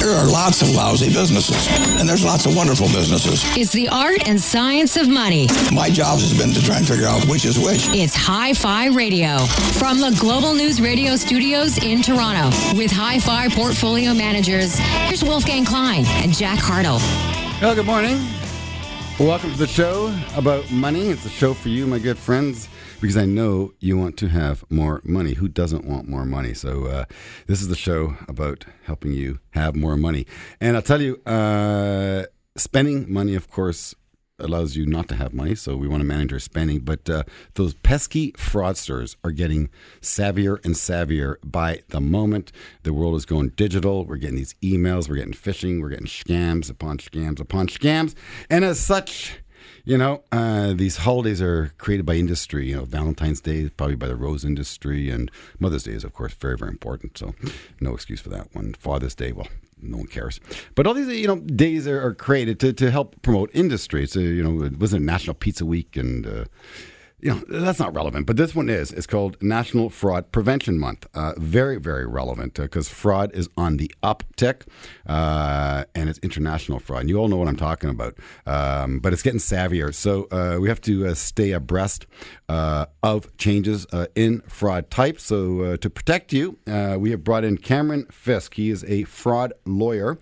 There are lots of lousy businesses, and there's lots of wonderful businesses. It's the art and science of money. My job has been to try and figure out which is which. It's Hi Fi Radio from the Global News Radio studios in Toronto with Hi Fi portfolio managers. Here's Wolfgang Klein and Jack Hartle. Well, good morning. Welcome to the show about money. It's a show for you, my good friends, because I know you want to have more money. Who doesn't want more money? So, uh, this is the show about helping you have more money. And I'll tell you, uh, spending money, of course, allows you not to have money. So, we want to manage our spending. But uh, those pesky fraudsters are getting savvier and savvier by the moment. The world is going digital. We're getting these emails, we're getting phishing, we're getting scams upon scams upon scams. And as such, you know, uh, these holidays are created by industry. You know, Valentine's Day probably by the rose industry, and Mother's Day is, of course, very, very important. So, no excuse for that one. Father's Day, well, no one cares. But all these, you know, days are, are created to, to help promote industry. So, you know, it wasn't National Pizza Week and. Uh, you know that's not relevant but this one is. It's called national fraud prevention month. Uh, very very relevant because uh, fraud is on the uptick uh, and it's international fraud. And you all know what i'm talking about. Um, but it's getting savvier. So uh, we have to uh, stay abreast uh, of changes in fraud type so to protect you we have brought in cameron fisk. He is a fraud lawyer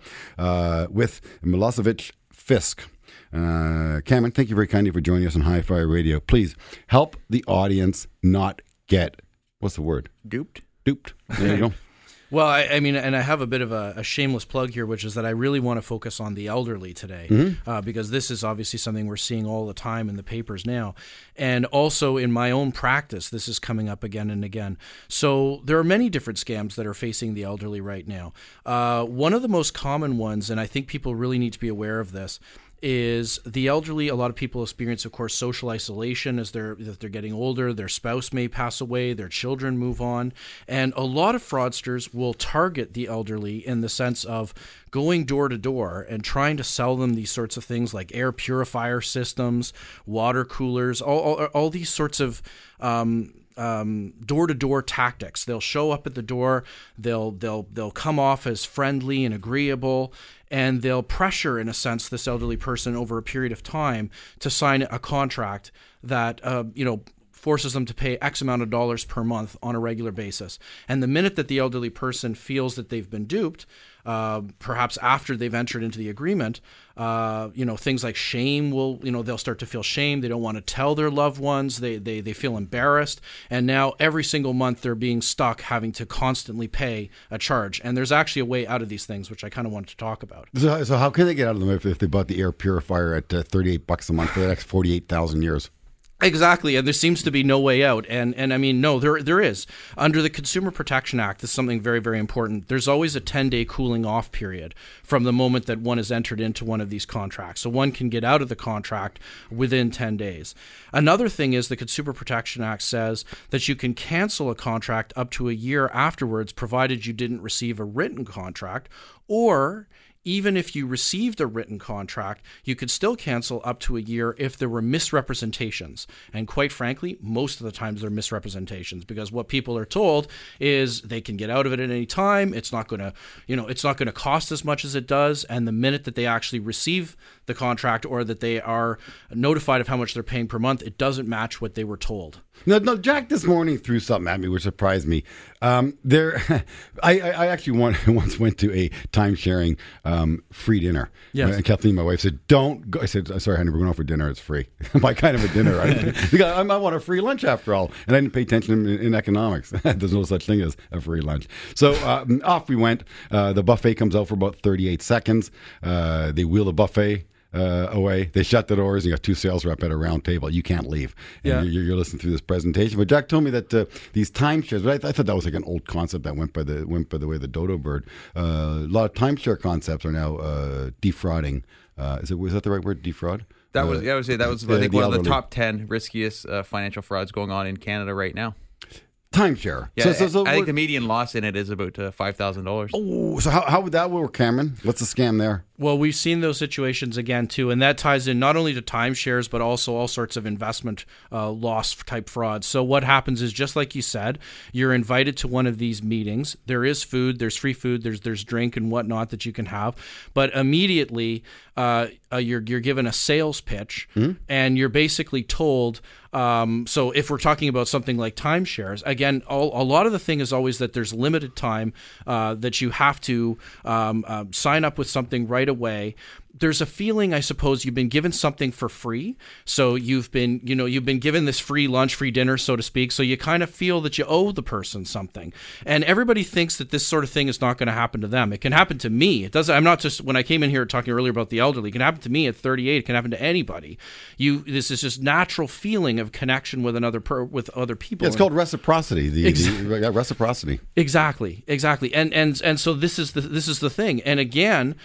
with milosevic fisk uh, Cameron, thank you very kindly for joining us on Hi Fi Radio. Please help the audience not get what's the word? Duped. Duped. There you go. Well, I, I, mean, and I have a bit of a, a, shameless plug here, which is that I really want to focus on the elderly today, mm-hmm. uh, because this is obviously something we're seeing all the time in the papers now, and also in my own practice, this is coming up again and again. So there are many different scams that are facing the elderly right now. Uh, one of the most common ones, and I think people really need to be aware of this, is the elderly. A lot of people experience, of course, social isolation as they're as they're getting older. Their spouse may pass away, their children move on, and a lot of fraudsters will target the elderly in the sense of going door to door and trying to sell them these sorts of things like air purifier systems, water coolers, all all, all these sorts of um, door to door tactics. They'll show up at the door. They'll they'll they'll come off as friendly and agreeable, and they'll pressure, in a sense, this elderly person over a period of time to sign a contract that uh, you know forces them to pay X amount of dollars per month on a regular basis. And the minute that the elderly person feels that they've been duped, uh, perhaps after they've entered into the agreement, uh, you know, things like shame will, you know, they'll start to feel shame. They don't want to tell their loved ones. They, they, they feel embarrassed. And now every single month they're being stuck having to constantly pay a charge. And there's actually a way out of these things, which I kind of wanted to talk about. So, so how can they get out of them if, if they bought the air purifier at uh, 38 bucks a month for the next 48,000 years? Exactly, and there seems to be no way out. And and I mean, no, there there is. Under the Consumer Protection Act, this is something very very important. There's always a 10 day cooling off period from the moment that one is entered into one of these contracts. So one can get out of the contract within 10 days. Another thing is the Consumer Protection Act says that you can cancel a contract up to a year afterwards, provided you didn't receive a written contract or even if you received a written contract, you could still cancel up to a year if there were misrepresentations. And quite frankly, most of the times they're misrepresentations because what people are told is they can get out of it at any time. It's not going to, you know, it's not going to cost as much as it does. And the minute that they actually receive the contract or that they are notified of how much they're paying per month, it doesn't match what they were told. No, no. Jack this morning threw something at me which surprised me. Um, there, I, I actually once went to a time sharing um, free dinner. Yes. And Kathleen, my wife, said, "Don't go." I said, "Sorry, honey, we're going out for dinner. It's free." my kind of a dinner, right? I, I want a free lunch after all, and I didn't pay attention in, in economics. There's no such thing as a free lunch. So um, off we went. Uh, the buffet comes out for about 38 seconds. Uh, they wheel the buffet uh, away. They shut the doors. And you got two sales rep at a round table. You can't leave. And Yeah. you're, you're listening through this presentation. But Jack told me that uh, these timeshares. But I, th- I thought that was like an old concept that went by the went by the way of the dodo bird. Uh, a lot of timeshare concepts are now uh, defrauding. Uh, is it was that the right word? Defraud. That was Uh, yeah, I would say that was I think one of the top ten riskiest uh, financial frauds going on in Canada right now. Timeshare. Yeah, so, so, so I think the median loss in it is about uh, five thousand dollars. Oh, so how, how would that work, Cameron? What's the scam there? Well, we've seen those situations again too, and that ties in not only to timeshares but also all sorts of investment uh, loss type frauds. So what happens is just like you said, you're invited to one of these meetings. There is food, there's free food, there's there's drink and whatnot that you can have, but immediately uh, uh, you're you're given a sales pitch, and you're basically told. Um, so if we're talking about something like timeshares, again, all, a lot of the thing is always that there's limited time uh, that you have to um, uh, sign up with something right away. There's a feeling, I suppose, you've been given something for free. So you've been, you know, you've been given this free lunch, free dinner, so to speak. So you kind of feel that you owe the person something. And everybody thinks that this sort of thing is not going to happen to them. It can happen to me. It doesn't. I'm not just when I came in here talking earlier about the elderly. It can happen to me at 38. It can happen to anybody. You. This is just natural feeling of connection with another per, with other people. Yeah, it's called reciprocity. The, Ex- the yeah, reciprocity. Exactly, exactly, and and and so this is the this is the thing. And again,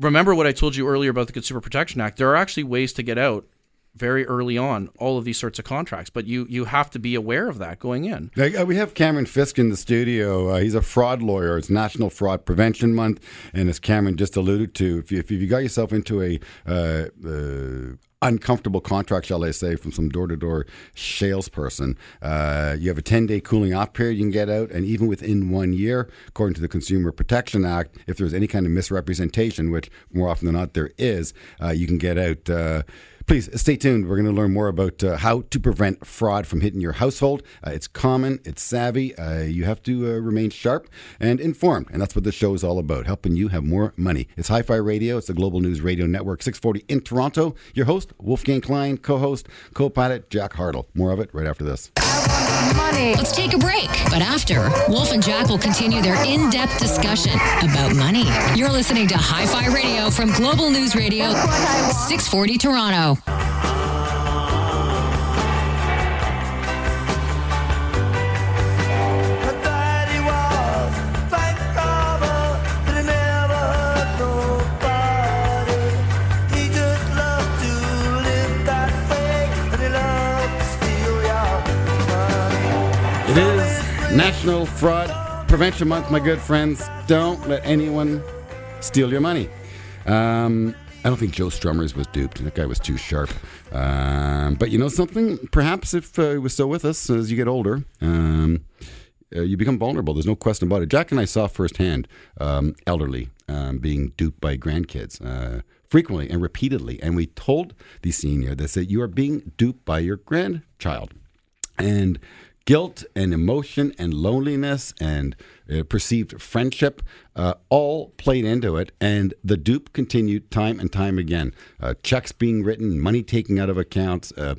remember what I told you earlier about the Consumer Protection Act. There are actually ways to get out very early on all of these sorts of contracts, but you you have to be aware of that going in. Uh, we have Cameron Fisk in the studio. Uh, he's a fraud lawyer. It's National Fraud Prevention Month, and as Cameron just alluded to, if you, if you got yourself into a uh, uh, uncomfortable contract, shall I say, from some door-to-door salesperson, uh, you have a 10-day cooling off period you can get out, and even within one year, according to the Consumer Protection Act, if there's any kind of misrepresentation, which more often than not there is, uh, you can get out. Uh, Please stay tuned. We're going to learn more about uh, how to prevent fraud from hitting your household. Uh, it's common, it's savvy. Uh, you have to uh, remain sharp and informed. And that's what this show is all about helping you have more money. It's Hi Fi Radio, it's the Global News Radio Network 640 in Toronto. Your host, Wolfgang Klein, co host, co pilot, Jack Hartle. More of it right after this. Let's take a break. But after, Wolf and Jack will continue their in depth discussion about money. You're listening to Hi Fi Radio from Global News Radio, 640 Toronto. It is National Fraud Prevention Month, my good friends. Don't let anyone steal your money. Um, I don't think Joe Strummers was duped. That guy was too sharp. Um, but you know something? Perhaps if uh, he was still with us as you get older, um, uh, you become vulnerable. There's no question about it. Jack and I saw firsthand um, elderly um, being duped by grandkids. Uh, frequently and repeatedly, and we told the senior that you are being duped by your grandchild and guilt and emotion and loneliness and uh, perceived friendship uh, all played into it and the dupe continued time and time again uh, checks being written money taken out of accounts uh,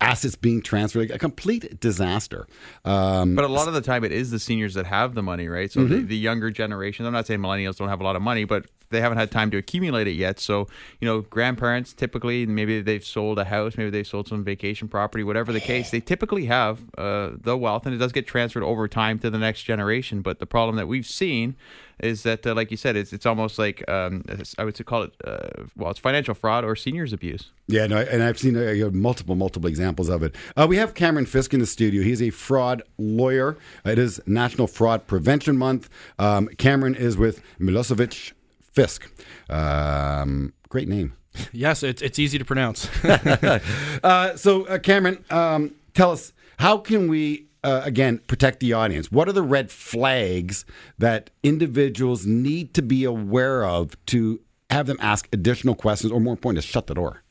assets being transferred a complete disaster um, But a lot of the time, it is the seniors that have the money, right? So the, the younger generation. I'm not saying millennials don't have a lot of money, but they haven't had time to accumulate it yet. So you know, grandparents typically maybe they've sold a house, maybe they've sold some vacation property, whatever the case. They typically have uh, the wealth, and it does get transferred over time to the next generation. But the problem that we've seen is that, uh, like you said, it's it's almost like um, I would call it uh, well, it's financial fraud or seniors abuse. Yeah, no, and I've seen uh, multiple, multiple examples of it. Uh, we have Cameron Fisk in the studio. He's a fraud lawyer. It is National Fraud Prevention Month. Um, Cameron is with Milosevic Fisk. Um, great name. Yes, it's it's easy to pronounce. Uh, so, uh, Cameron, um, tell us how can we uh, again protect the audience? What are the red flags that individuals need to be aware of to have them ask additional questions, or more important, to shut the door?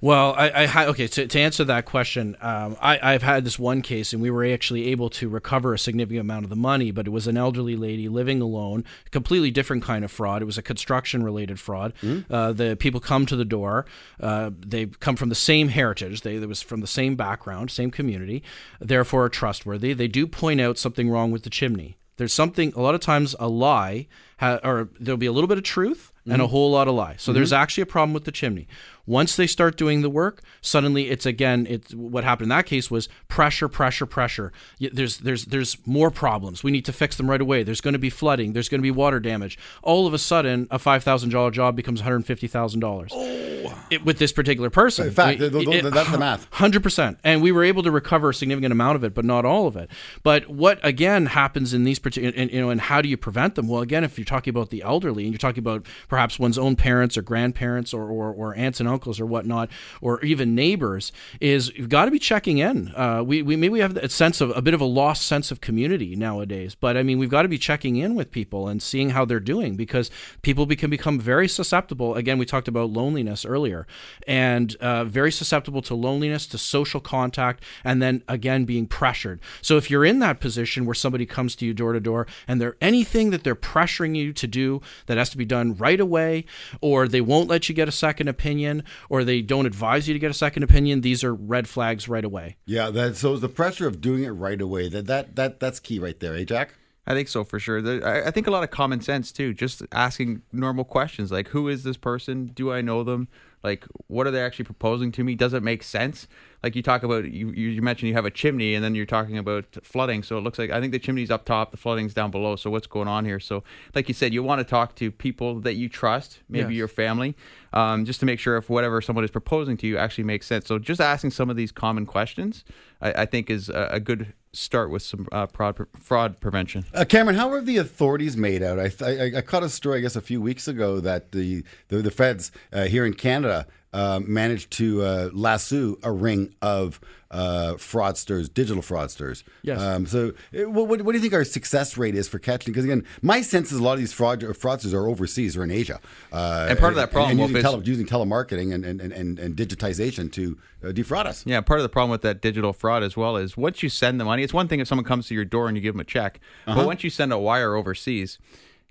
Well, I, I ha- okay. To, to answer that question, um, I, I've had this one case, and we were actually able to recover a significant amount of the money. But it was an elderly lady living alone, completely different kind of fraud. It was a construction-related fraud. Uh, the people come to the door. Uh, they come from the same heritage. They, they was from the same background, same community. Therefore, are trustworthy. They do point out something wrong with the chimney. There's something. A lot of times, a lie, ha- or there'll be a little bit of truth and a whole lot of lie. So there's actually a problem with the chimney. Once they start doing the work, suddenly it's again. It's what happened in that case was pressure, pressure, pressure. There's there's there's more problems. We need to fix them right away. There's going to be flooding. There's going to be water damage. All of a sudden, a five thousand dollar job becomes one hundred fifty thousand dollars. Oh. it, with this particular person. In fact, We- th- th- it- that's the math. Hundred percent, and we were able to recover a significant amount of it, but not all of it. But what again happens in these particular, and, you know, and how do you prevent them? Well, again, if you're talking about the elderly and you're talking about perhaps one's own parents or grandparents or, or, or aunts and uncles or whatnot, or even neighbors, is you've got to be checking in. Uh, we, we maybe have a sense of a bit of a lost sense of community nowadays, but I mean, we've got to be checking in with people and seeing how they're doing because people be- can become very susceptible. Again, we talked about loneliness earlier, and uh, very susceptible to loneliness, to social contact, and then again being pressured. So if you're in that position where somebody comes to you door to door and they're anything that they're pressuring you to do that has to be done right away, or they won't let you get a second opinion, or they don't advise you to get a second opinion, these are red flags right away. Yeah, that so the pressure of doing it right away. That that that that's key right there, eh, Jack? I think so for sure. I, I think a lot of common sense too. Just asking normal questions like, "Who is this person? Do I know them? Like, what are they actually proposing to me? Does it make sense?" Like you talk about, you you mentioned you have a chimney, and then you're talking about flooding. So it looks like I think the chimney's up top, the flooding's down below. So what's going on here? So, like you said, you want to talk to people that you trust, maybe Yes. your family, um, just to make sure if whatever someone is proposing to you actually makes sense. So just asking some of these common questions, I, I think, is a, a good start with some uh, fraud fraud prevention. Uh, Cameron, how are the authorities made out? I, I I caught a story, I guess, a few weeks ago that the the, the feds uh, here in Canada uh, managed to uh, lasso a ring of uh, fraudsters, digital fraudsters. Yes. Um, so, uh, what, what, what do you think our success rate is for catching? Because again, my sense is a lot of these fraud fraudsters are overseas or in Asia. Uh, And part of that problem, and, Wolf, using, is- tele, using telemarketing and and, and, and digitization to uh, defraud us. Yeah, part of the problem with that digital fraud as well is once you send the money, it's one thing if someone comes to your door and you give them a check, but once you send a wire overseas,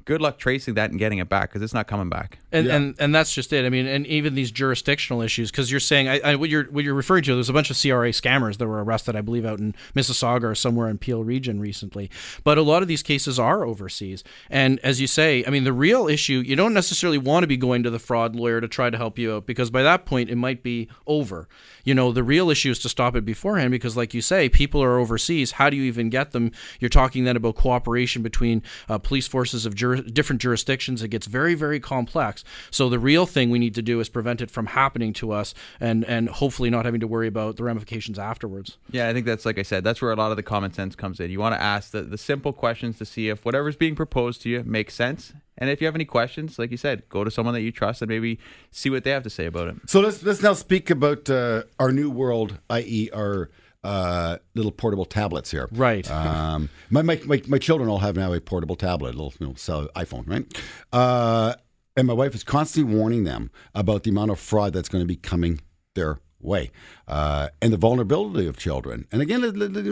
good luck tracing that and getting it back because it's not coming back. and, Yeah. and and that's just it. I mean, and even these jurisdictional issues, because you're saying I, I, what you're what you're referring to. There's a bunch of CRA scammers that were arrested, I believe, out in Mississauga or somewhere in Peel region recently. But a lot of these cases are overseas, and as you say, I mean, the real issue you don't necessarily want to be going to the fraud lawyer to try to help you out because by that point it might be over. You know, the real issue is to stop it beforehand because, like you say, people are overseas. How do you even get them? You're talking then about cooperation between uh, police forces of jur- different jurisdictions. It gets very, very complex. So the real thing we need to do is prevent it from happening to us, and and hopefully not having to worry about the ramifications afterwards. Yeah, I think that's like I said, that's where a lot of the common sense comes in. You want to ask the, the simple questions to see if whatever's being proposed to you makes sense. And if you have any questions, like you said, go to someone that you trust and maybe see what they have to say about it. So let's let's now speak about uh, our new world, i.e., our uh, little portable tablets here. Right. Um, my, my my my children all have now a portable tablet, a little you know, cell iPhone, right? Uh, and my wife is constantly warning them about the amount of fraud that's going to be coming their way, uh, and the vulnerability of children. And again,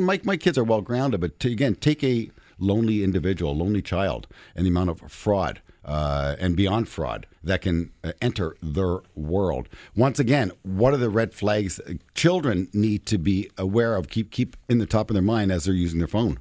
my my kids are well grounded, but to, again, take a lonely individual, a lonely child, and the amount of fraud uh, and beyond fraud that can uh, enter their world. Once again, what are the red flags children need to be aware of? Keep keep in the top of their mind as they're using their phone.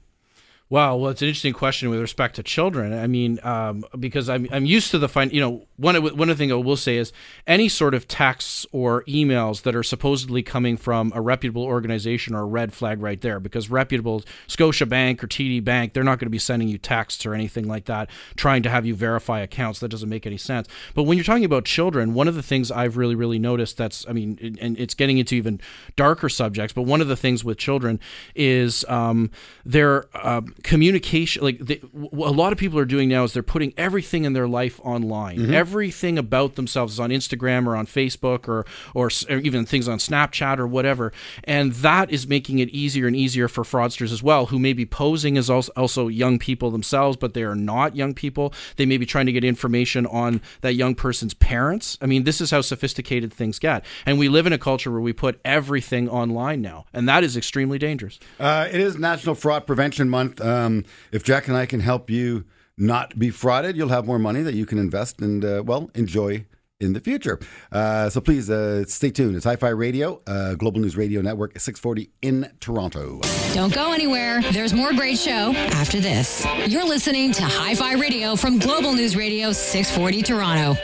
Wow, well, it's an interesting question with respect to children. I mean, um, because I'm I'm used to the fine. You know, one one things I will say is any sort of texts or emails that are supposedly coming from a reputable organization are a red flag right there. Because reputable Scotia Bank or TD Bank, they're not going to be sending you texts or anything like that, trying to have you verify accounts. That doesn't make any sense. But when you're talking about children, one of the things I've really really noticed that's I mean, and it's getting into even darker subjects. But one of the things with children is um, their uh, communication. Like they, w- a lot of people are doing now is they're putting everything in their life online. Everything about themselves is on Instagram or on Facebook or, or or even things on Snapchat or whatever. And that is making it easier and easier for fraudsters as well, who may be posing as also, also young people themselves, but they are not young people. They may be trying to get information on that young person's parents. I mean, this is how sophisticated things get. And we live in a culture where we put everything online now, and that is extremely dangerous. Uh, it is National Fraud Prevention Month. Um, if Jack and I can help you not be frauded, you'll have more money that you can invest and, uh, well, enjoy in the future. Uh, so please uh, stay tuned. It's Hi Fi Radio, uh, Global News Radio Network, 640 in Toronto. Don't go anywhere. There's more great show after this. You're listening to Hi Fi Radio from Global News Radio 640 Toronto.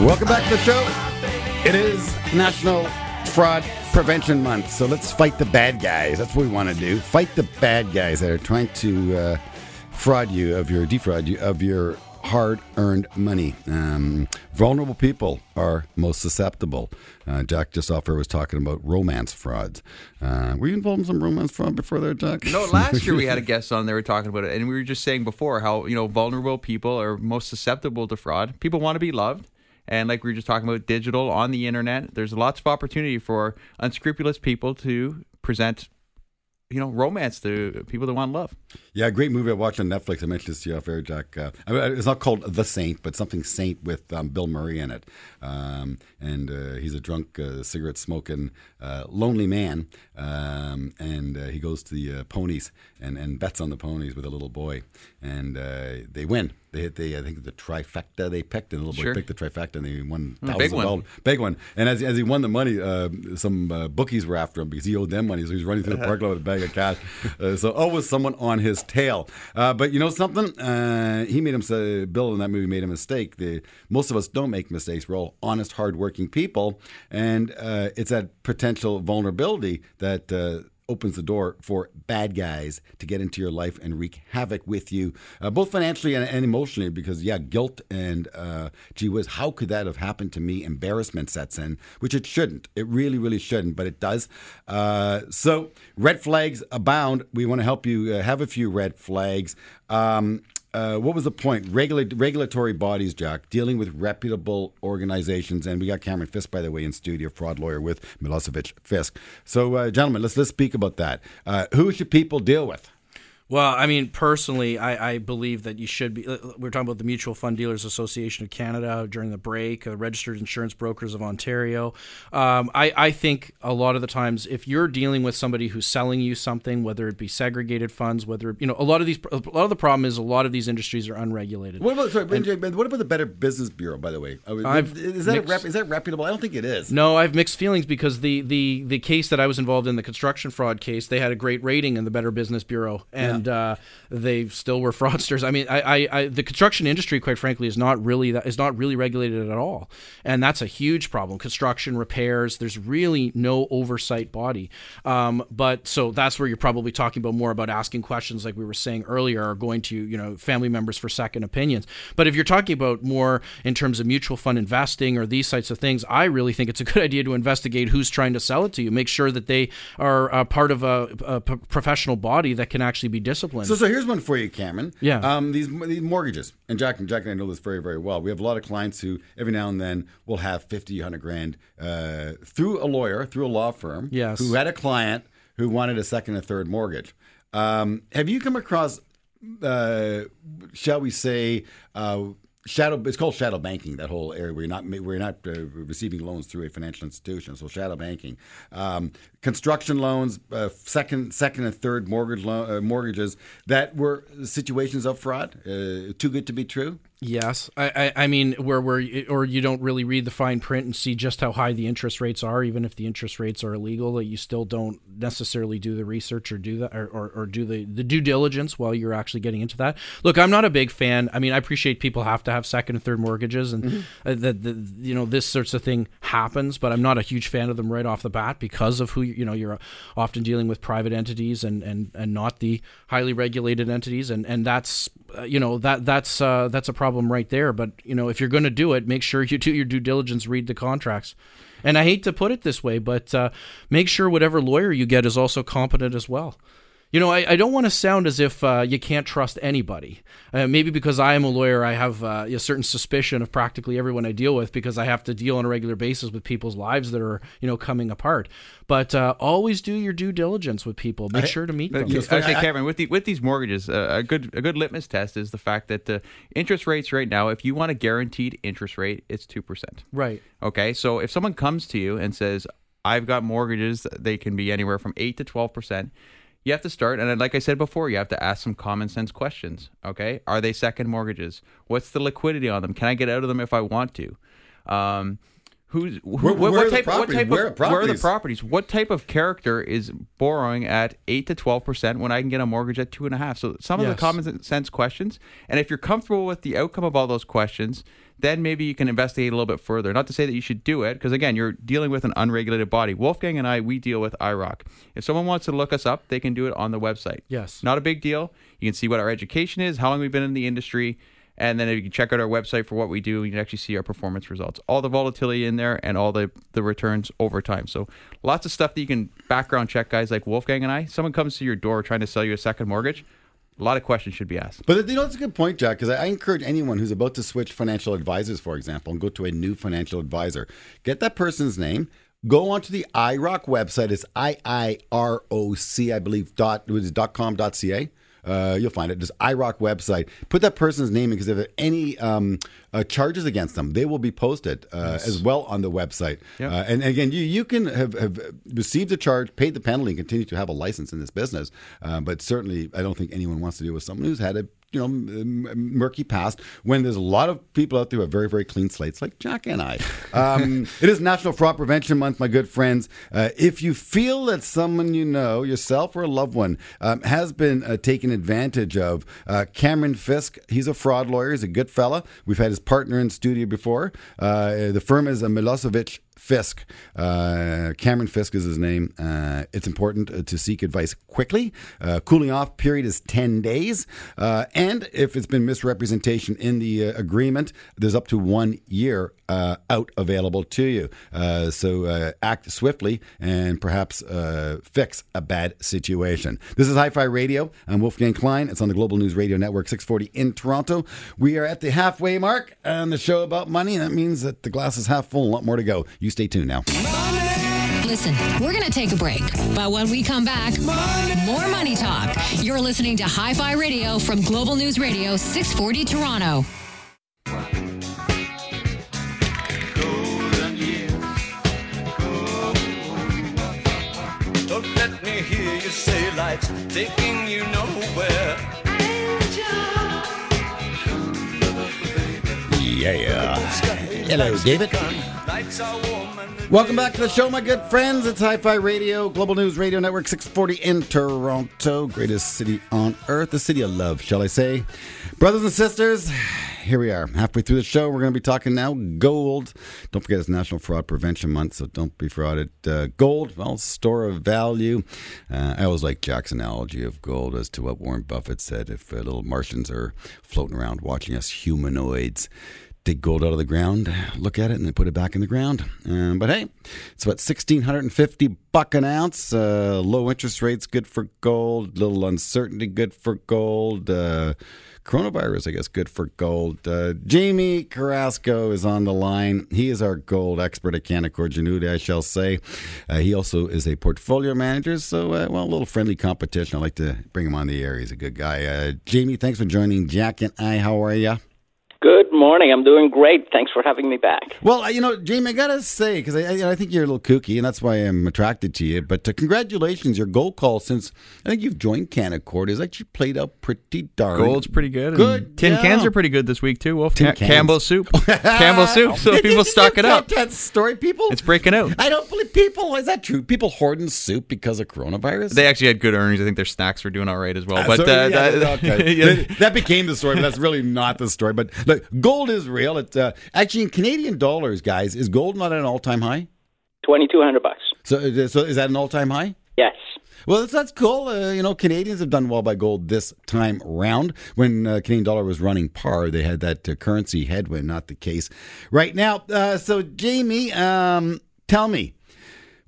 Welcome back to the show. It is National Fraud Prevention Month, so let's fight the bad guys. That's what we want to do. Fight the bad guys that are trying to uh, fraud you of your defraud you of your hard-earned money. Um, vulnerable people are most susceptible. Uh, Jack just off air was talking about romance frauds. Uh, were you involved in some romance fraud before there, Jack? No, last year we had a guest on. They were talking about it, and we were just saying before how you know vulnerable people are most susceptible to fraud. People want to be loved, and like we were just talking about, digital on the internet. There's lots of opportunity for unscrupulous people to present, you know, romance to people that want love. Yeah, great movie I watched on Netflix. I mentioned this to you off air, Jack. Uh, I mean, it's not called The Saint, but something Saint with um, Bill Murray in it. Um, and uh, he's a drunk, uh, cigarette smoking, uh, lonely man. Um, and uh, he goes to the uh, ponies and, and bets on the ponies with a little boy. And they win. They hit the, I think the trifecta they picked, and the little Sure. boy picked the trifecta, and they won Mm, big one. dollars. Big one. And as, as he won the money, uh, some uh, bookies were after him because he owed them money. So he's running through the parking lot with a bag of cash. Uh, so always someone on his tail. Uh, but you know something? Uh, he made him say, Bill in that movie made a mistake. The, most of us don't make mistakes. We're all honest, hardworking people. And uh, it's that potential vulnerability that. Opens the door for bad guys to get into your life and wreak havoc with you, uh, both financially and, and emotionally. Because yeah, guilt and uh, gee whiz, how could that have happened to me? Embarrassment sets in, which it shouldn't. It really, really shouldn't, but it does. Uh, so red flags abound. We want to help you uh, have a few red flags. Um, uh, what was the point? Regula- regulatory bodies, Jack, dealing with reputable organizations, and we got Cameron Fisk, by the way, in studio, fraud lawyer with Milosevic Fisk. So, uh, gentlemen, let's let's speak about that. Uh, who should people deal with? Well, I mean, personally, I, I believe that you should be. uh, We are talking about the Mutual Fund Dealers Association of Canada during the break, uh, Registered Insurance Brokers of Ontario. Um, I, I think a lot of the times, if you're dealing with somebody who's selling you something, whether it be segregated funds, whether you know, a lot of these, a lot of the problem is a lot of these industries are unregulated. What about sorry, but what about the Better Business Bureau? By the way, Uh, I've is that mixed- rep, is that reputable? I don't think it is. No, I have mixed feelings because the, the, the case that I was involved in, the construction fraud case, they had a great rating in the Better Business Bureau, and uh, they still were fraudsters. I mean, I, I, I, the construction industry, quite frankly, is not really that is not really regulated at all, and that's a huge problem. Construction repairs, there's really no oversight body. Um, but so that's where you're probably talking about more about asking questions, like we were saying earlier, or going to you know family members for second opinions. But if you're talking about more in terms of mutual fund investing or these types of things, I really think it's a good idea to investigate who's trying to sell it to you. Make sure that they are a part of a professional body that can actually be disciplined. So, so here's one for you, Cameron. Yeah. Um, these these mortgages, and Jack and Jack and I know this very very well. We have a lot of clients who every now and then will have 50, 100 grand uh, through a lawyer, through a law firm. Yes. Who had a client who wanted a second and third mortgage. Um, have you come across, uh, shall we say? Uh, Shadow, it's called shadow banking. That whole area where you're not where you're not uh, receiving loans through a financial institution. So shadow banking, um, construction loans, uh, second, second and third mortgage uh, mortgages that were situations of fraud. Uh, too good to be true. Yes, I, I, I mean where where or you don't really read the fine print and see just how high the interest rates are, even if the interest rates are illegal, that you still don't necessarily do the research or do that or, or, or do the, the due diligence while you're actually getting into that. Look, I'm not a big fan. I mean, I appreciate people have to have second and third mortgages, and uh, that the, you know this sorts of thing happens, but I'm not a huge fan of them right off the bat because of who you know you're often dealing with private entities and and and not the highly regulated entities, and and that's uh, you know that that's uh, that's a problem right there. But you know, if you're going to do it, make sure you do your due diligence, read the contracts. And I hate to put it this way, but uh, make sure whatever lawyer you get is also competent as well. You know, I, I don't want to sound as if uh, you can't trust anybody. Uh, maybe because I am a lawyer, I have uh, a certain suspicion of practically everyone I deal with because I have to deal on a regular basis with people's lives that are, you know, coming apart. But uh, always do your due diligence with people. Make sure to meet them. Okay, Yes, I- okay, I- With the, with these mortgages, uh, a good a good litmus test is the fact that the interest rates right now, if you want a guaranteed interest rate, it's two percent. Right. Okay, so if someone comes to you and says, "I've got mortgages, they can be anywhere from eight to twelve percent," you have to start. And like I said before, you have to ask some common sense questions. Okay, are they second mortgages? What's the liquidity on them? Can I get out of them if I want to? Um, Who's who, Where- what, where are what the type, what properties? type Where of where are the properties? properties? What type of character is borrowing at eight to twelve percent when I can get a mortgage at two and a half? So some of the common sense questions, and if you're comfortable with the outcome of all those questions, then maybe you can investigate a little bit further. Not to say that you should do it, because again, you're dealing with an unregulated body. Wolfgang and I, we deal with IROC. If someone wants to look us up, they can do it on the website. Yes. Not a big deal. You can see what our education is, how long we've been in the industry, and then if you can check out our website for what we do, you can actually see our performance results. All the volatility in there and all the, the returns over time. So lots of stuff that you can background check guys like Wolfgang and I. Someone comes to your door trying to sell you a second mortgage, a lot of questions should be asked. But you know, that's a good point, Jack, because I, I encourage anyone who's about to switch financial advisors, for example, and go to a new financial advisor, get that person's name. Go onto the IROC website. It's I I R O C, I believe, dot, it was dot com dot ca. Uh, you'll find it. Just IROC website. Put that person's name in because if there are any um, uh, charges against them, they will be posted uh, as well on the website. Yep. Uh, and again, you you can have, have received a charge, paid the penalty, and continue to have a license in this business. Uh, but certainly, I don't think anyone wants to deal with someone who's had a you know murky past. When there's a lot of people out there who have very very clean slates, like Jack and I. Um, it is National Fraud Prevention Month, my good friends. Uh, if you feel that someone you know, yourself or a loved one, um, has been uh, taken advantage of, uh, Cameron Fisk, he's a fraud lawyer. He's a good fella. We've had his partner in studio before. Uh, the firm is a Milosevic Fisk. Uh, Cameron Fisk is his name. Uh, it's important uh, to seek advice quickly. Uh, cooling off period is 10 days. Uh, and if it's been misrepresentation in the uh, agreement, there's up to one year uh, out available to you. Uh, so uh, act swiftly and perhaps uh, fix a bad situation. This is Hi Fi Radio. I'm Wolfgang Klein. It's on the Global News Radio Network 640 in Toronto. We are at the halfway mark on the show about money. That means that the glass is half full. A lot more to go. You stay tuned now. Listen, we're going to take a break. But when we come back, more money talk. You're listening to Hi Fi Radio from Global News Radio 640 Toronto. Hear you say life's taking you nowhere. Yeah. Hello, David. Welcome back to the show, my good friends. It's Hi Fi Radio, Global News Radio Network 640 in Toronto, greatest city on earth, the city of love, shall I say. Brothers and sisters, here we are, halfway through the show. We're going to be talking now gold. Don't forget it's National Fraud Prevention Month, so don't be frauded. Uh, gold, well, store of value. Uh, I always like Jack's analogy of gold as to what Warren Buffett said if uh, little Martians are floating around watching us humanoids dig gold out of the ground, look at it, and then put it back in the ground. Um, but hey, it's about sixteen hundred and fifty buck an ounce. Uh, low interest rates good for gold. Little uncertainty good for gold. Uh, coronavirus, I guess, good for gold. Uh, Jamie Carrasco is on the line. He is our gold expert at Canaccord Genuity, I shall say. Uh, he also is a portfolio manager, so uh, well, a little friendly competition. I like to bring him on the air. He's a good guy. Uh, Jamie, thanks for joining Jack and I. How are you? Good morning. I'm doing great. Thanks for having me back. Well, you know, Jamie, I gotta say because I, I, I think you're a little kooky, and that's why I'm attracted to you. But uh, congratulations, your gold call since I think you've joined Canaccord has actually played out pretty darn. Gold's pretty good. and Good, Tin yeah. cans are pretty good this week too. Wolf. Tin Ca- cans. Campbell soup. Campbell soup. So Did- people did stock you it up. get That story, people. It's breaking out. I don't believe people. Is that true? People hoarding soup because of coronavirus. They actually had good earnings. I think their snacks were doing all right as well. Uh, But so, uh, yeah, that, okay. yeah. That- that became the story, but that's really not the story. But look, gold is real. It's uh, actually in Canadian dollars, guys. Is gold not at an all-time high? Twenty two hundred bucks. So, uh, so is that an all-time high? Yes. Well, that's, that's cool. Uh, you know, Canadians have done well by gold this time round. When uh, Canadian dollar was running par, they had that uh, currency headwind. Not the case right now. Uh, so, Jamie, um, tell me,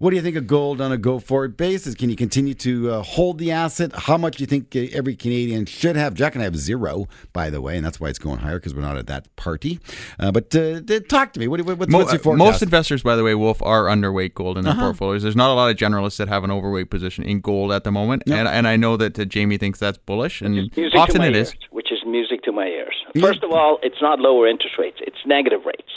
what do you think of gold on a go-forward basis? Can you continue to uh, hold the asset? How much do you think uh, every Canadian should have? Jack and I have zero, by the way, and that's why it's going higher because we're not at that party. Uh, but uh, talk to me. What, what, what's, Mo- what's your uh, forecast? most investors, by the way, Wolf, are underweight gold in their Uh-huh. portfolios. There's not a lot of generalists that have an overweight position in gold at the moment, and and I know that uh, Jamie thinks that's bullish, and Music often to it ears, is. which is music to my ears. First of all, it's not lower interest rates; it's negative rates.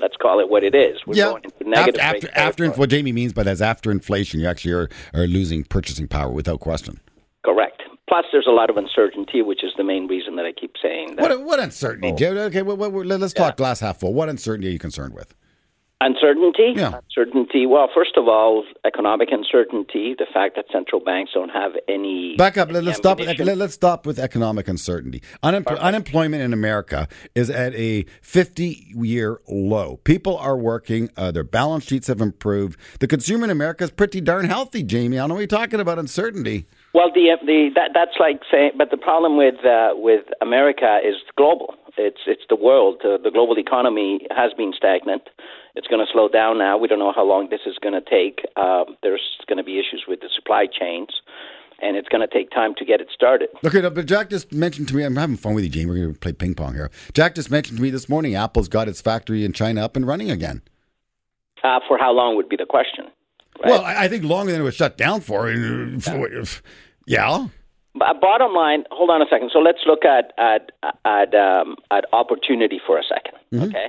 Let's call it what it is. We're yeah, going into negative after, after, after what Jamie means by that is after inflation, you actually are, are losing purchasing power without question. Correct. Plus, there's a lot of uncertainty, which is the main reason that I keep saying that. What what uncertainty, oh. Joe? Okay, what, let- let's talk glass half full. What uncertainty are you concerned with? Uncertainty? Yeah. Uncertainty. Well, first of all, economic uncertainty, the fact that central banks don't have any. Back up. Let, us stop. With, let, us stop with economic uncertainty. Unem- unemployment in America is at a 50-year low. People are working. Uh, their balance sheets have improved. The consumer in America is pretty darn healthy, Jamie. I don't know what you're talking about uncertainty. Well, the the that that's like saying, but the problem with uh, with America is global. It's it's the world. Uh, the global economy has been stagnant. It's going to slow down now. We don't know how long this is going to take. Um, there's going to be issues with the supply chains, and it's going to take time to get it started. Okay, no, but Jack just mentioned to me. I'm having fun with you, Gene. We're going to play ping pong here. Jack just mentioned to me this morning. Apple's got its factory in China up and running again. Uh, for how long would be the question? Right? Well, I, think longer than it was shut down for. Yeah. B- bottom line, hold on a second. So let's look at at at um, at opportunity for a 2nd Okay,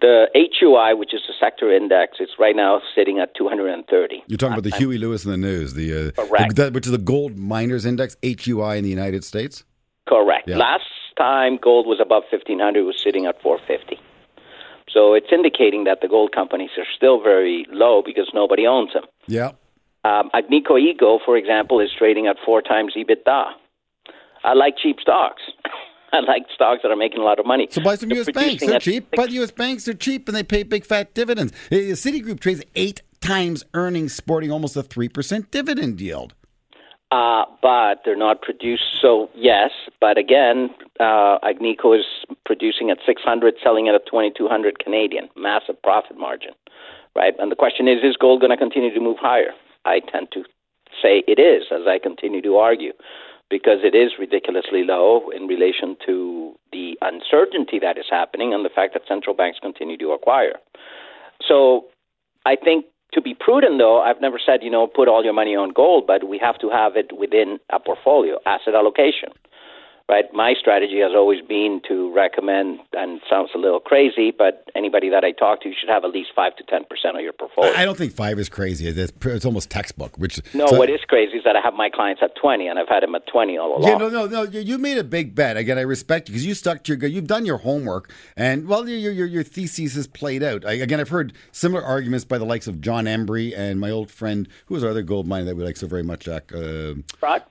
the HUI, which is the sector index, is right now sitting at 230. You're talking about the Huey Lewis and the News, the, uh, Correct. the- which is the gold miners index, HUI in the United States. Correct. Yeah. Last time gold was above 1500, it was sitting at 450. So it's indicating that the gold companies are still very low because nobody owns them. Yeah. Um, Agnico Eagle, for example, is trading at four times EBITDA. I like cheap stocks. I like stocks that are making a lot of money. So buy some They're U.S. banks. They're cheap. six- But U.S. banks They're cheap and they pay big fat dividends. Uh, Citigroup trades eight times earnings, sporting almost a three percent dividend yield. Uh, but they're not produced. So yes, but again, uh, Agnico is producing at 600, selling it at 2200 Canadian. Massive profit margin, right? And the question is, is gold going to continue to move higher? I tend to say it is, as I continue to argue, because it is ridiculously low in relation to the uncertainty that is happening and the fact that central banks continue to acquire. So I think to be prudent, though, I've never said, you know, put all your money on gold, but we have to have it within a portfolio, asset allocation. Right? My strategy has always been to recommend, and it sounds a little crazy, but anybody that I talk to should have at least 5 to 10% of your portfolio. I don't think five is crazy. It's, it's almost textbook. Which no, so- what is crazy is that I have my clients at 20, and I've had them at 20 all along. Yeah, no, no, no. You made a big bet. Again, I respect you because you stuck to your. You've done your homework, and well, your your your thesis is played out. I, again, I've heard similar arguments by the likes of John Embry and my old friend, who was our other gold miner that we like so very much, Jack. Uh, Right?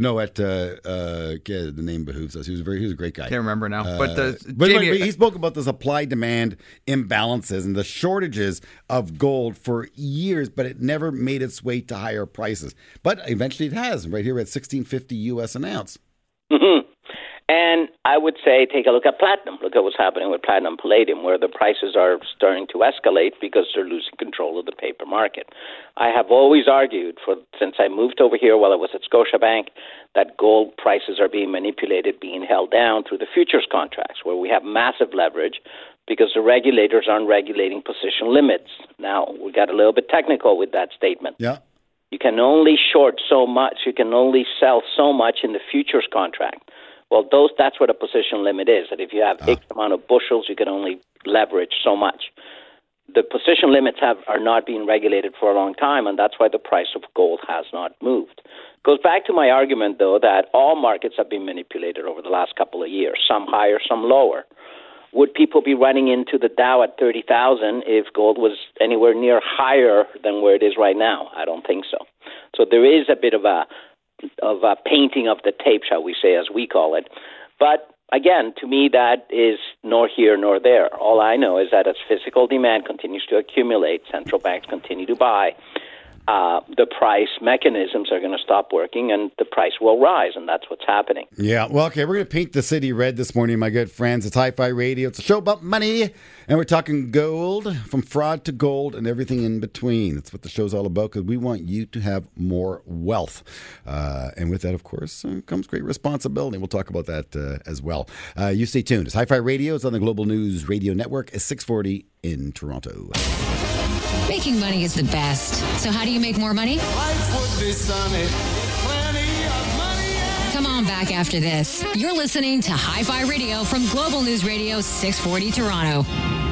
No, at uh, uh, yeah, the name behooves us. He was very, he was a great guy. Can't remember now. but Uh, the, but, Jamie, but he spoke about the supply demand imbalances and the shortages of gold for years, but it never made its way to higher prices. But eventually it has, right here at sixteen fifty US an ounce. hmm And I would say take a look at platinum. Look at what's happening with platinum palladium, where the prices are starting to escalate because they're losing control of the paper market. I have always argued for since I moved over here while I was at Scotiabank that gold prices are being manipulated, being held down through the futures contracts, where we have massive leverage because the regulators aren't regulating position limits. Now we got a little bit technical with that statement. Yeah. You can only short so much. You can only sell so much in the futures contract. Well, those that's what a position limit is. That if you have ah. X amount of bushels, you can only leverage so much. The position limits have are not being regulated for a long time, and that's why the price of gold has not moved. Goes back to my argument, though, that all markets have been manipulated over the last couple of years. Some higher, some lower. Would people be running into the Dow at 30,000 if gold was anywhere near higher than where it is right now? I don't think so. So there is a bit of a of a painting of the tape, shall we say, as we call it. But again, to me, that is nor here nor there. All I know is that as physical demand continues to accumulate, central banks continue to buy. Uh, the price mechanisms are going to stop working, and the price will rise, and that's what's happening. Yeah. Well, okay. We're going to paint the city red this morning, my good friends. It's Hi Fi Radio. It's a show about money, and we're talking gold, from fraud to gold, and everything in between. That's what the show's all about because we want you to have more wealth. Uh, and with that, of course, uh, comes great responsibility. We'll talk about that uh, as well. Uh, you stay tuned. It's Hi Fi Radio. It's on the Global News Radio Network. at 640 in Toronto. Making money is the best. So, how do you make more money? Life would be sunny, plenty of money. Come on back after this. You're listening to Hi Fi Radio from Global News Radio 640 Toronto.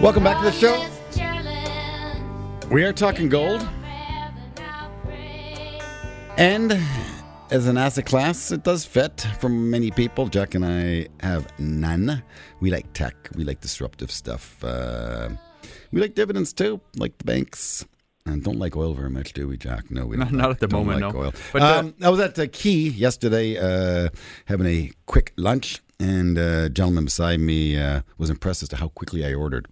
Welcome back to the show. We are talking gold. And as an asset class, it does fit for many people. Jack and I have none. We like tech, we like disruptive stuff. Uh, we like dividends too, like the banks. And don't like oil very much, do we, Jack? No, we don't. Not like- at the don't moment, like no. Oil. But, uh, um, I was at uh, Key yesterday, uh, having a quick lunch, and uh, a gentleman beside me uh, was impressed as to how quickly I ordered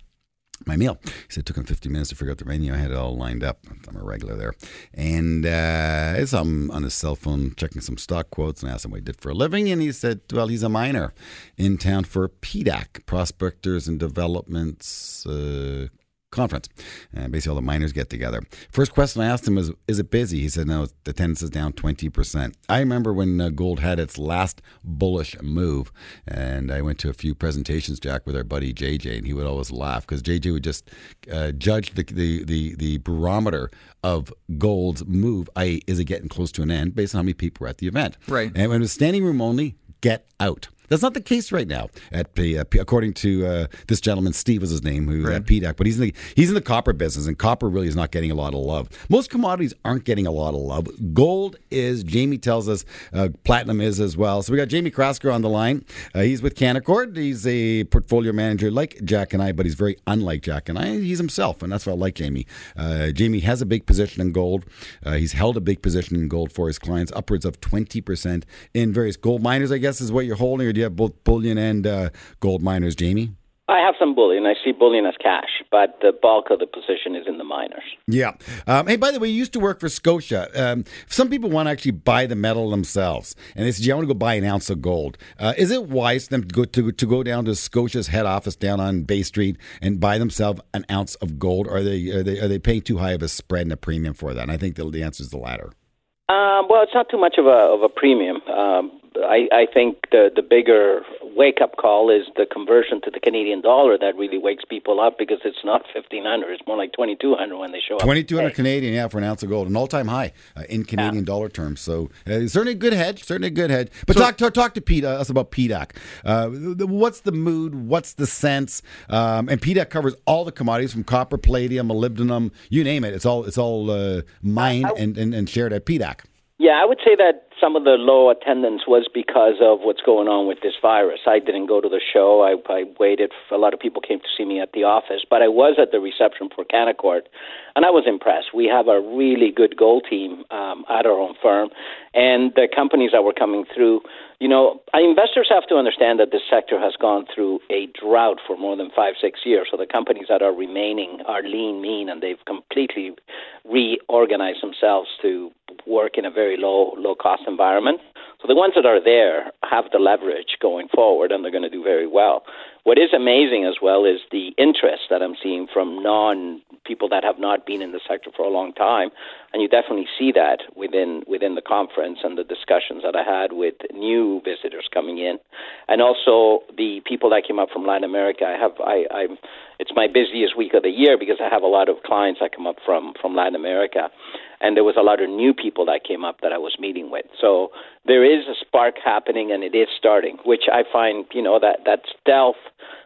my meal. He said it took him 50 minutes to figure out the menu. I had it all lined up. I'm a regular there. And uh, it's um, on his cell phone checking some stock quotes and asked him what he did for a living. And he said, well, he's a miner in town for PDAC, Prospectors and Developments uh, Conference. And basically, all the miners get together. First question I asked him was, is it busy? He said, no, the attendance is down 20%. I remember when uh, gold had its last bullish move. And I went to a few presentations, Jack, with our buddy JJ, and he would always laugh because JJ would just uh, judge the, the, the, the barometer of gold's move, i.e., is it getting close to an end based on how many people were at the event. Right. And when it was standing room only, get out. That's not the case right now. At P, uh, P- according to uh, this gentleman, Steve was his name, who at PDAC, but he's in the he's in the copper business, and copper really is not getting a lot of love. Most commodities aren't getting a lot of love. Gold is. Jamie tells us uh, platinum is as well. So we got Jamie Carrasco on the line. Uh, he's with Canaccord. He's a portfolio manager like Jack and I, but he's very unlike Jack and I. He's himself, and that's why I like Jamie. Uh, Jamie has a big position in gold. Uh, he's held a big position in gold for his clients, upwards of twenty percent in various gold miners. I guess is what you're holding, or have both bullion and uh, gold miners, Jamie? I have some bullion. I see bullion as cash, but the bulk of the position is in the miners. Yeah. Um, hey, by the way, you used to work for Scotia. Um, some people want to actually buy the metal themselves, and they said, "Yeah, I want to go buy an ounce of gold." Uh, is it wise for them to go to, to go down to Scotia's head office down on Bay Street and buy themselves an ounce of gold? Or are they are they are they paying too high of a spread and a premium for that? And I think the, the answer is the latter. Um, well, it's not too much of a of a premium. Um, I, I think the the bigger wake up call is the conversion to the Canadian dollar that really wakes people up because it's not fifteen hundred; it's more like twenty two hundred when they show up. Twenty two hundred Hey. Canadian, yeah, for an ounce of gold, an all time high uh, in Canadian dollar terms. So uh, certainly a good hedge, certainly a good hedge. But talk, talk talk to Pete uh, us about PDAC. Uh, what's the mood? What's the sense? Um, and PDAC covers all the commodities from copper, palladium, molybdenum, you name it. It's all it's all uh, mined and, and, and shared at PDAC. Yeah, I would say that some of the low attendance was because of what's going on with this virus. I didn't go to the show. I, I waited. For, a lot of people came to see me at the office, but I was at the reception for Canaccord, and I was impressed. We have a really good goal team um, at our own firm, and the companies that were coming through. You know, investors have to understand that this sector has gone through a drought for more than five, six years. So the companies that are remaining are lean, mean, and they've completely reorganized themselves to work in a very low, low cost environment. So the ones that are there have the leverage going forward, and they're going to do very well. What is amazing as well is the interest that I'm seeing from non people that have not been in the sector for a long time, and you definitely see that within within the conference and the discussions that I had with new visitors coming in, and also the people that came up from Latin America. I have I I'm it's my busiest week of the year because I have a lot of clients that come up from from Latin America, and there was a lot of new people that came up that I was meeting with. So there is a spark happening, and it is starting, which I find you know that that stealth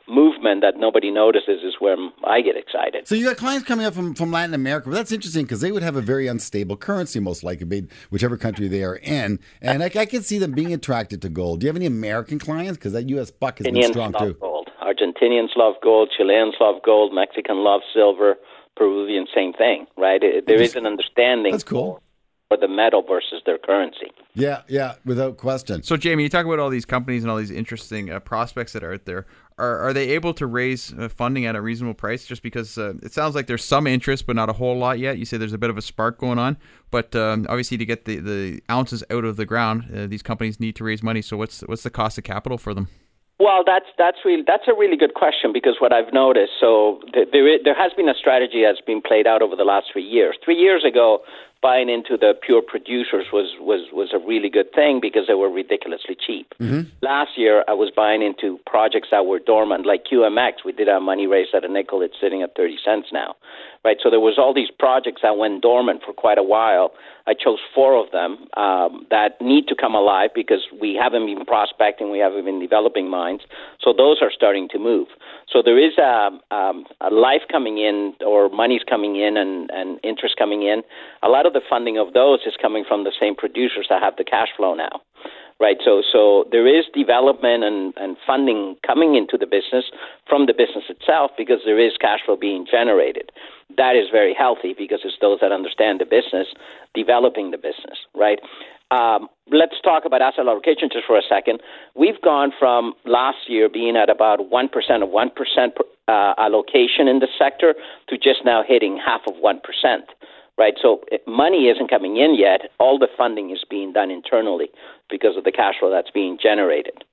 movement that nobody notices is where I get excited. So you got clients coming up from, from Latin America. Well, that's interesting because they would have a very unstable currency, most likely, whichever country they are in. And I, I can see them being attracted to gold. Do you have any American clients? Because that U.S. buck has been Argentinians strong love too. gold. Argentinians love gold. Chileans love gold. Mexican love silver. Peruvian, same thing, right? It, there is an understanding That's cool. for the metal versus their currency. Yeah, yeah, without question. So, Jamie, you talk about all these companies and all these interesting uh, prospects that are out there. Are, are they able to raise uh, funding at a reasonable price? Just because uh, it sounds like there's some interest, but not a whole lot yet. You say there's a bit of a spark going on, but um, obviously to get the, the ounces out of the ground, uh, these companies need to raise money. So, what's what's the cost of capital for them? Well, that's that's really that's a really good question because what I've noticed, so th- there there has been a strategy that's been played out over the last three years. Three years ago, buying into the pure producers was was was a really good thing because they were ridiculously cheap. Mm-hmm. Last year, I was buying into projects that were dormant, like QMX. We did our money raise at a nickel; it's sitting at thirty cents now. Right? So there was all these projects that went dormant for quite a while. I chose four of them um, that need to come alive because we haven't been prospecting, we haven't been developing mines. So those are starting to move. So there is a, um, a life coming in, or money's coming in, and, and interest coming in. A lot of the funding of those is coming from the same producers that have the cash flow now right? So, so there is development and, and funding coming into the business from the business itself because there is cash flow being generated. That is very healthy because it's those that understand the business developing the business, right? Um, let's talk about asset allocation just for a second. We've gone from last year being at about 1% of 1% uh, allocation in the sector to just now hitting half of 1% right? So money isn't coming in yet. All the funding is being done internally because of the cash flow that's being generated.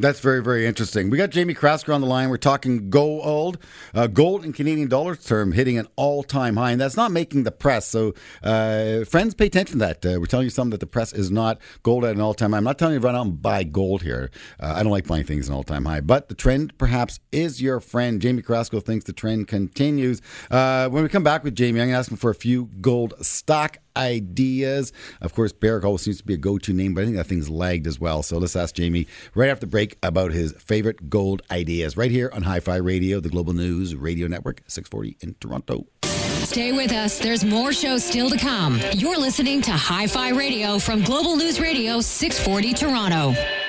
That's very, very interesting. We got Jamie Carrasco on the line. We're talking gold, uh, gold in Canadian dollars term hitting an all-time high, and that's not making the press. So, uh, friends, pay attention to that. Uh, we're telling you something that the press is not gold at an all-time high. I'm not telling you to run out and buy gold here. Uh, I don't like buying things an all-time high, but the trend perhaps is your friend. Jamie Carrasco thinks the trend continues. Uh, when we come back with Jamie, I'm going to ask him for a few gold stock ideas. Of course, Barrick always seems to be a go-to name, but I think that thing's lagged as well. So let's ask Jamie right after break about his favorite gold ideas right here on Hi-Fi Radio, the Global News Radio Network, 640 in Toronto. Stay with us. There's more shows still to come. You're listening to Hi Fi Radio from Global News Radio 640 Toronto.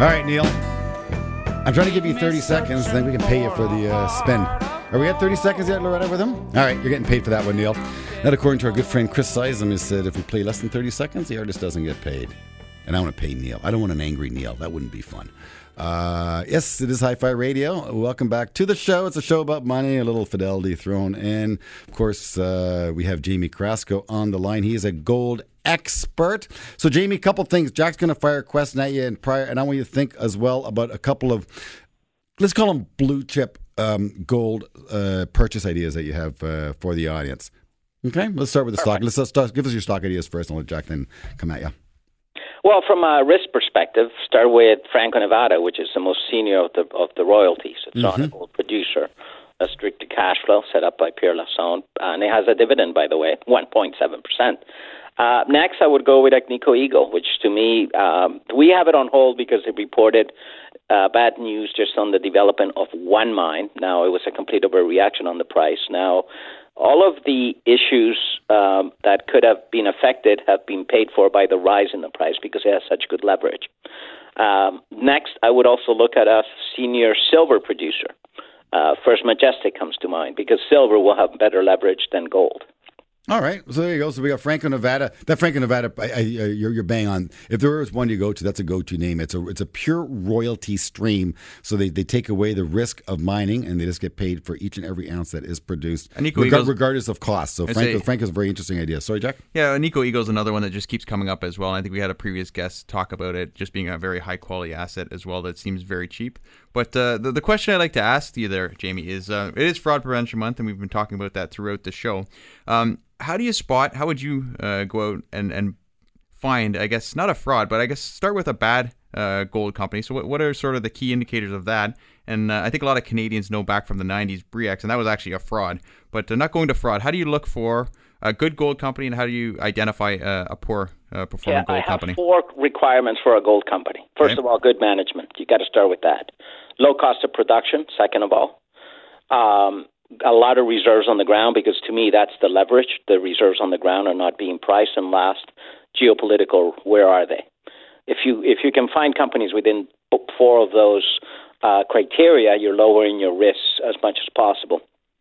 All right, Neil. I'm trying to give you 30 seconds, then we can pay you for the uh, spin. Are we at 30 seconds yet, Loretta, with him? All right, you're getting paid for that one, Neil. That, according to our good friend Chris Sizem, has said if we play less than 30 seconds, the artist doesn't get paid. And I want to pay Neil. I don't want an angry Neil. That wouldn't be fun. Uh, yes, it is Hi Fi Radio. Welcome back to the show. It's a show about money, a little fidelity thrown in. Of course, uh, we have Jamie Carrasco on the line. He is a gold expert. So, Jamie, a couple things. Jack's going to fire a question at you, and prior, and I want you to think as well about a couple of, let's call them blue chip um, gold uh, purchase ideas that you have uh, for the audience. Okay, let's start with the stock. Let's, let's start, give us your stock ideas first, and let Jack then come at you. Well, from a risk perspective, start with Franco Nevada, which is the most senior of the of the royalties. It's on a gold producer, a strict cash flow set up by Pierre Lassonde, and it has a dividend, by the way, 1.7 percent. Uh, next, I would go with Agnico Eagle, which to me, um, we have it on hold because it reported uh, bad news just on the development of one mine. Now, it was a complete overreaction on the price. Now, all of the issues um, that could have been affected have been paid for by the rise in the price because it has such good leverage. Um, next, I would also look at a senior silver producer. Uh, First Majestic comes to mind because silver will have better leverage than gold. All right, so there you go. So we got Franco Nevada. That Franco Nevada, I, I, uh, you're, you're bang on. If there is one you go to, that's a go-to name. It's a it's a pure royalty stream. So they, they take away the risk of mining, and they just get paid for each and every ounce that is produced, And Nico regar- Eagles- regardless of cost. So Franco, say- Franco's a very interesting idea. Sorry, Jack. Yeah, Nico Eagle's another one that just keeps coming up as well. I think we had a previous guest talk about it just being a very high quality asset as well that seems very cheap. But uh, the, the question I'd like to ask you there, Jamie, is uh, it is Fraud Prevention Month, and we've been talking about that throughout the show. Um, how do you spot, how would you uh, go out and, and find, I guess, not a fraud, but I guess start with a bad uh, gold company. So, what, what are sort of the key indicators of that? And uh, I think a lot of Canadians know back from the 90s Bre-X, and that was actually a fraud. But uh, not going to fraud, how do you look for a good gold company, and how do you identify uh, a poor uh, performing Yeah, I gold have company? four requirements for a gold company. First Okay. of all, good management. You got to start with that. Low cost of production. Second of all, um, a lot of reserves on the ground because to me that's the leverage. The reserves on the ground are not being priced. And last, geopolitical. Where are they? If you if you can find companies within four of those uh, criteria, you're lowering your risks as much as possible.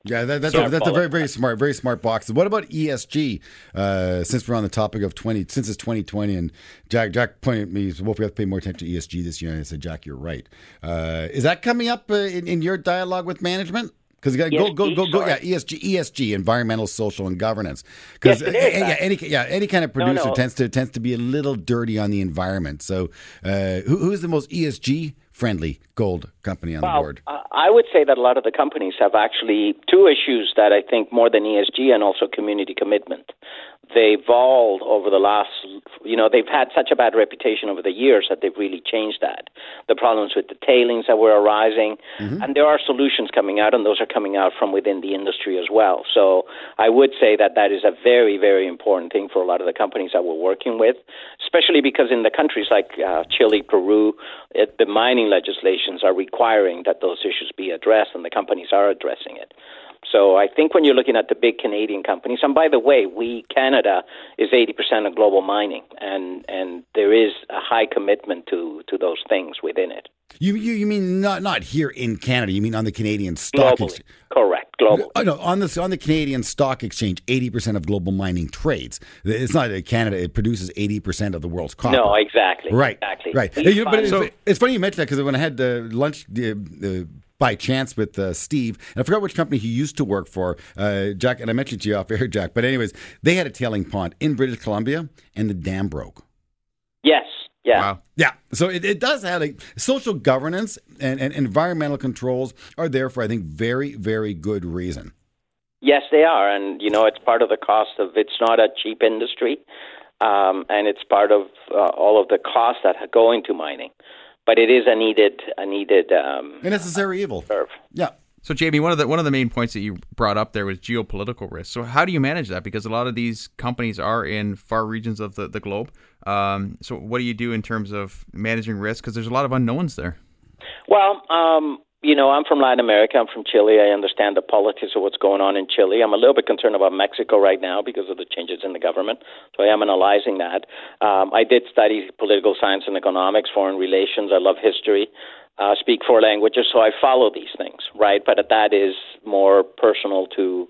Yeah, that, that's, So- a, that's a very, very smart, very smart box. What about ESG? Uh, since we're on the topic of 20, since it's 2020, and Jack, Jack pointed at me, he said, well, we have to pay more attention to ESG this year. And I said, Jack, you're right. Uh, is that coming up uh, in, in your dialogue with management? Because go go go go, go yeah. ESG ESG environmental social and governance because Yes, is yeah any yeah any kind of No, producer no. tends to tends to be a little dirty on the environment so uh, who, who's the most ESG friendly gold company on the board I I would say that a lot of the companies have actually two issues that I think more than ESG and also community commitment. They evolved over the last, you know, they've had such a bad reputation over the years that they've really changed that. The problems with the tailings that were arising, and there are solutions coming out, and those are coming out from within the industry as well. So I would say that that is a very, very important thing for a lot of the companies that we're working with, especially because in the countries like uh, Chile, Peru, it, the mining legislations are requiring that those issues be addressed, and the companies are addressing it. So I think when you're looking at the big Canadian companies, and by the way, we Canada is 80% of global mining, and and there is a high commitment to to those things within it. you, you you mean not not here in Canada you mean on the Canadian stock Globally, exchange correct, global. Oh, no, on the on the Canadian Stock Exchange, eighty percent of global mining trades. It's not that Canada; it produces eighty percent of the world's copper. No, exactly, Right, exactly. right. It's, it's funny you mentioned that because when I had uh, lunch uh, uh, by chance with uh, Steve, and I forgot which company he used to work for, uh, Jack, and I mentioned to you off air, Jack. But anyways, they had a tailing pond in British Columbia, and the dam broke. yes, yeah. Wow. Yeah, so it, it does have like social governance and, and environmental controls are there for I think very very good reason. Yes, they are, and you know it's part of the cost of. It's not a cheap industry, um, and it's part of uh, all of the costs that go into mining. But it is a needed, a needed um, A necessary evil. curve. Yeah. So Jamie, one of the one of the main points that you brought up there was geopolitical risk. So how do you manage that? Because a lot of these companies are in far regions of the, the globe. Um, so what do you do in terms of managing risk? Because there's a lot of unknowns there. Well, um, you know, I'm from Latin America. I'm from Chile. I understand the politics of what's going on in Chile. I'm a little bit concerned about Mexico right now because of the changes in the government. So I am analyzing that. Um, I did study political science and economics, foreign relations. I love history. Uh, speak four languages, so I follow these things, right? But that is more personal to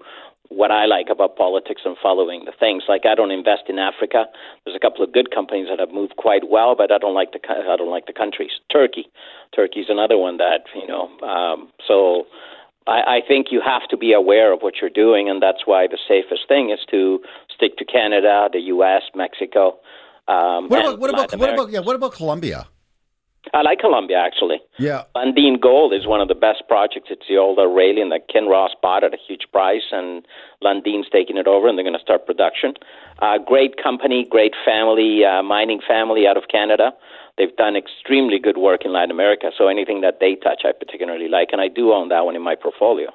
what I like about politics and following the things. Like I don't invest in Africa. There's a couple of good companies that have moved quite well, but I don't like the I don't like the countries. Turkey, Turkey's another one that you know. Um, so I, I think you have to be aware of what you're doing, and that's why the safest thing is to stick to Canada, the U.S., Mexico. Um, What about what about what about yeah? What about Colombia? I like Colombia actually. Yeah. Lundin Gold is one of the best projects. It's the old Aurelian that Kinross bought at a huge price, and Lundin's taking it over, and they're going to start production. Uh, great company, great family, uh, mining family out of Canada. They've done extremely good work in Latin America, so anything that they touch, I particularly like, and I do own that one in my portfolio.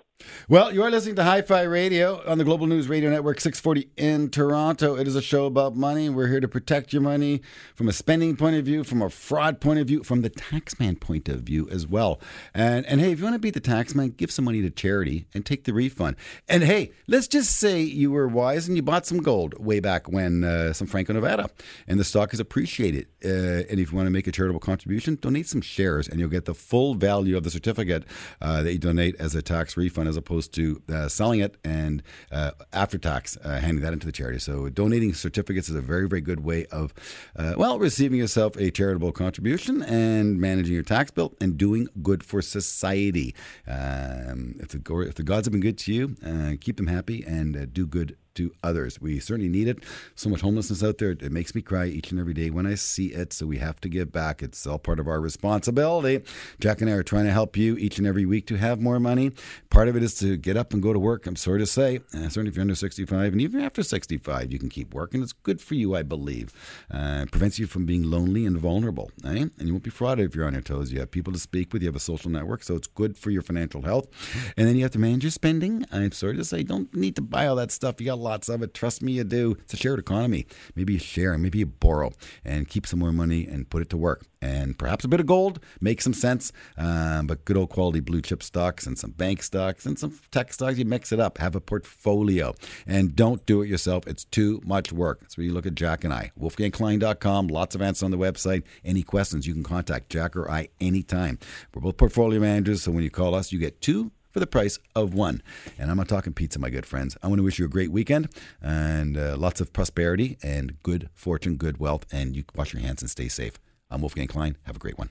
Well, you are listening to Hi Fi Radio on the Global News Radio Network 640 in Toronto. It is a show about money. We're here to protect your money from a spending point of view, from a fraud point of view, from the taxman point of view as well. And and hey, if you want to beat the taxman, give some money to charity and take the refund. And hey, let's just say you were wise and you bought some gold way back when, uh, some Franco Nevada, and the stock is appreciated. Uh, and if you want to make a charitable contribution, donate some shares, and you'll get the full value of the certificate uh, that you donate as a tax refund, as opposed to uh, selling it and uh, after tax uh, handing that into the charity. So donating certificates is a very, very good way of, uh, well, receiving yourself a charitable contribution and managing your tax bill and doing good for society. Um, if the if the gods have been good to you, uh, keep them happy and do good to others. We certainly need it. So much homelessness out there. It makes me cry each and every day when I see it. So we have to give back. It's all part of our responsibility. Jack and I are trying to help you each and every week to have more money. Part of it is to get up and go to work. I'm sorry to say, uh, certainly if you're under 65 and even after 65, you can keep working. It's good for you, I believe. Uh, prevents you from being lonely and vulnerable. Eh? And you won't be frauded if you're on your toes. You have people to speak with. You have a social network. So it's good for your financial health. And then you have to manage your spending. I'm sorry to say, don't need to buy all that stuff. You got lots of it. Trust me, you do. It's a shared economy. Maybe you share, maybe you borrow and keep some more money and put it to work. And perhaps a bit of gold makes some sense, um, but good old quality blue chip stocks and some bank stocks and some tech stocks, you mix it up. Have a portfolio and don't do it yourself. It's too much work. That's where you look at Jack and I. WolfgangKlein.com. Lots of answers on the website. Any questions, you can contact Jack or I anytime. We're both portfolio managers, so when you call us, you get two for the price of one. And I'm not talking pizza, my good friends. I want to wish you a great weekend and uh, lots of prosperity and good fortune, good wealth, and you wash your hands and stay safe. I'm Wolfgang Klein. Have a great one.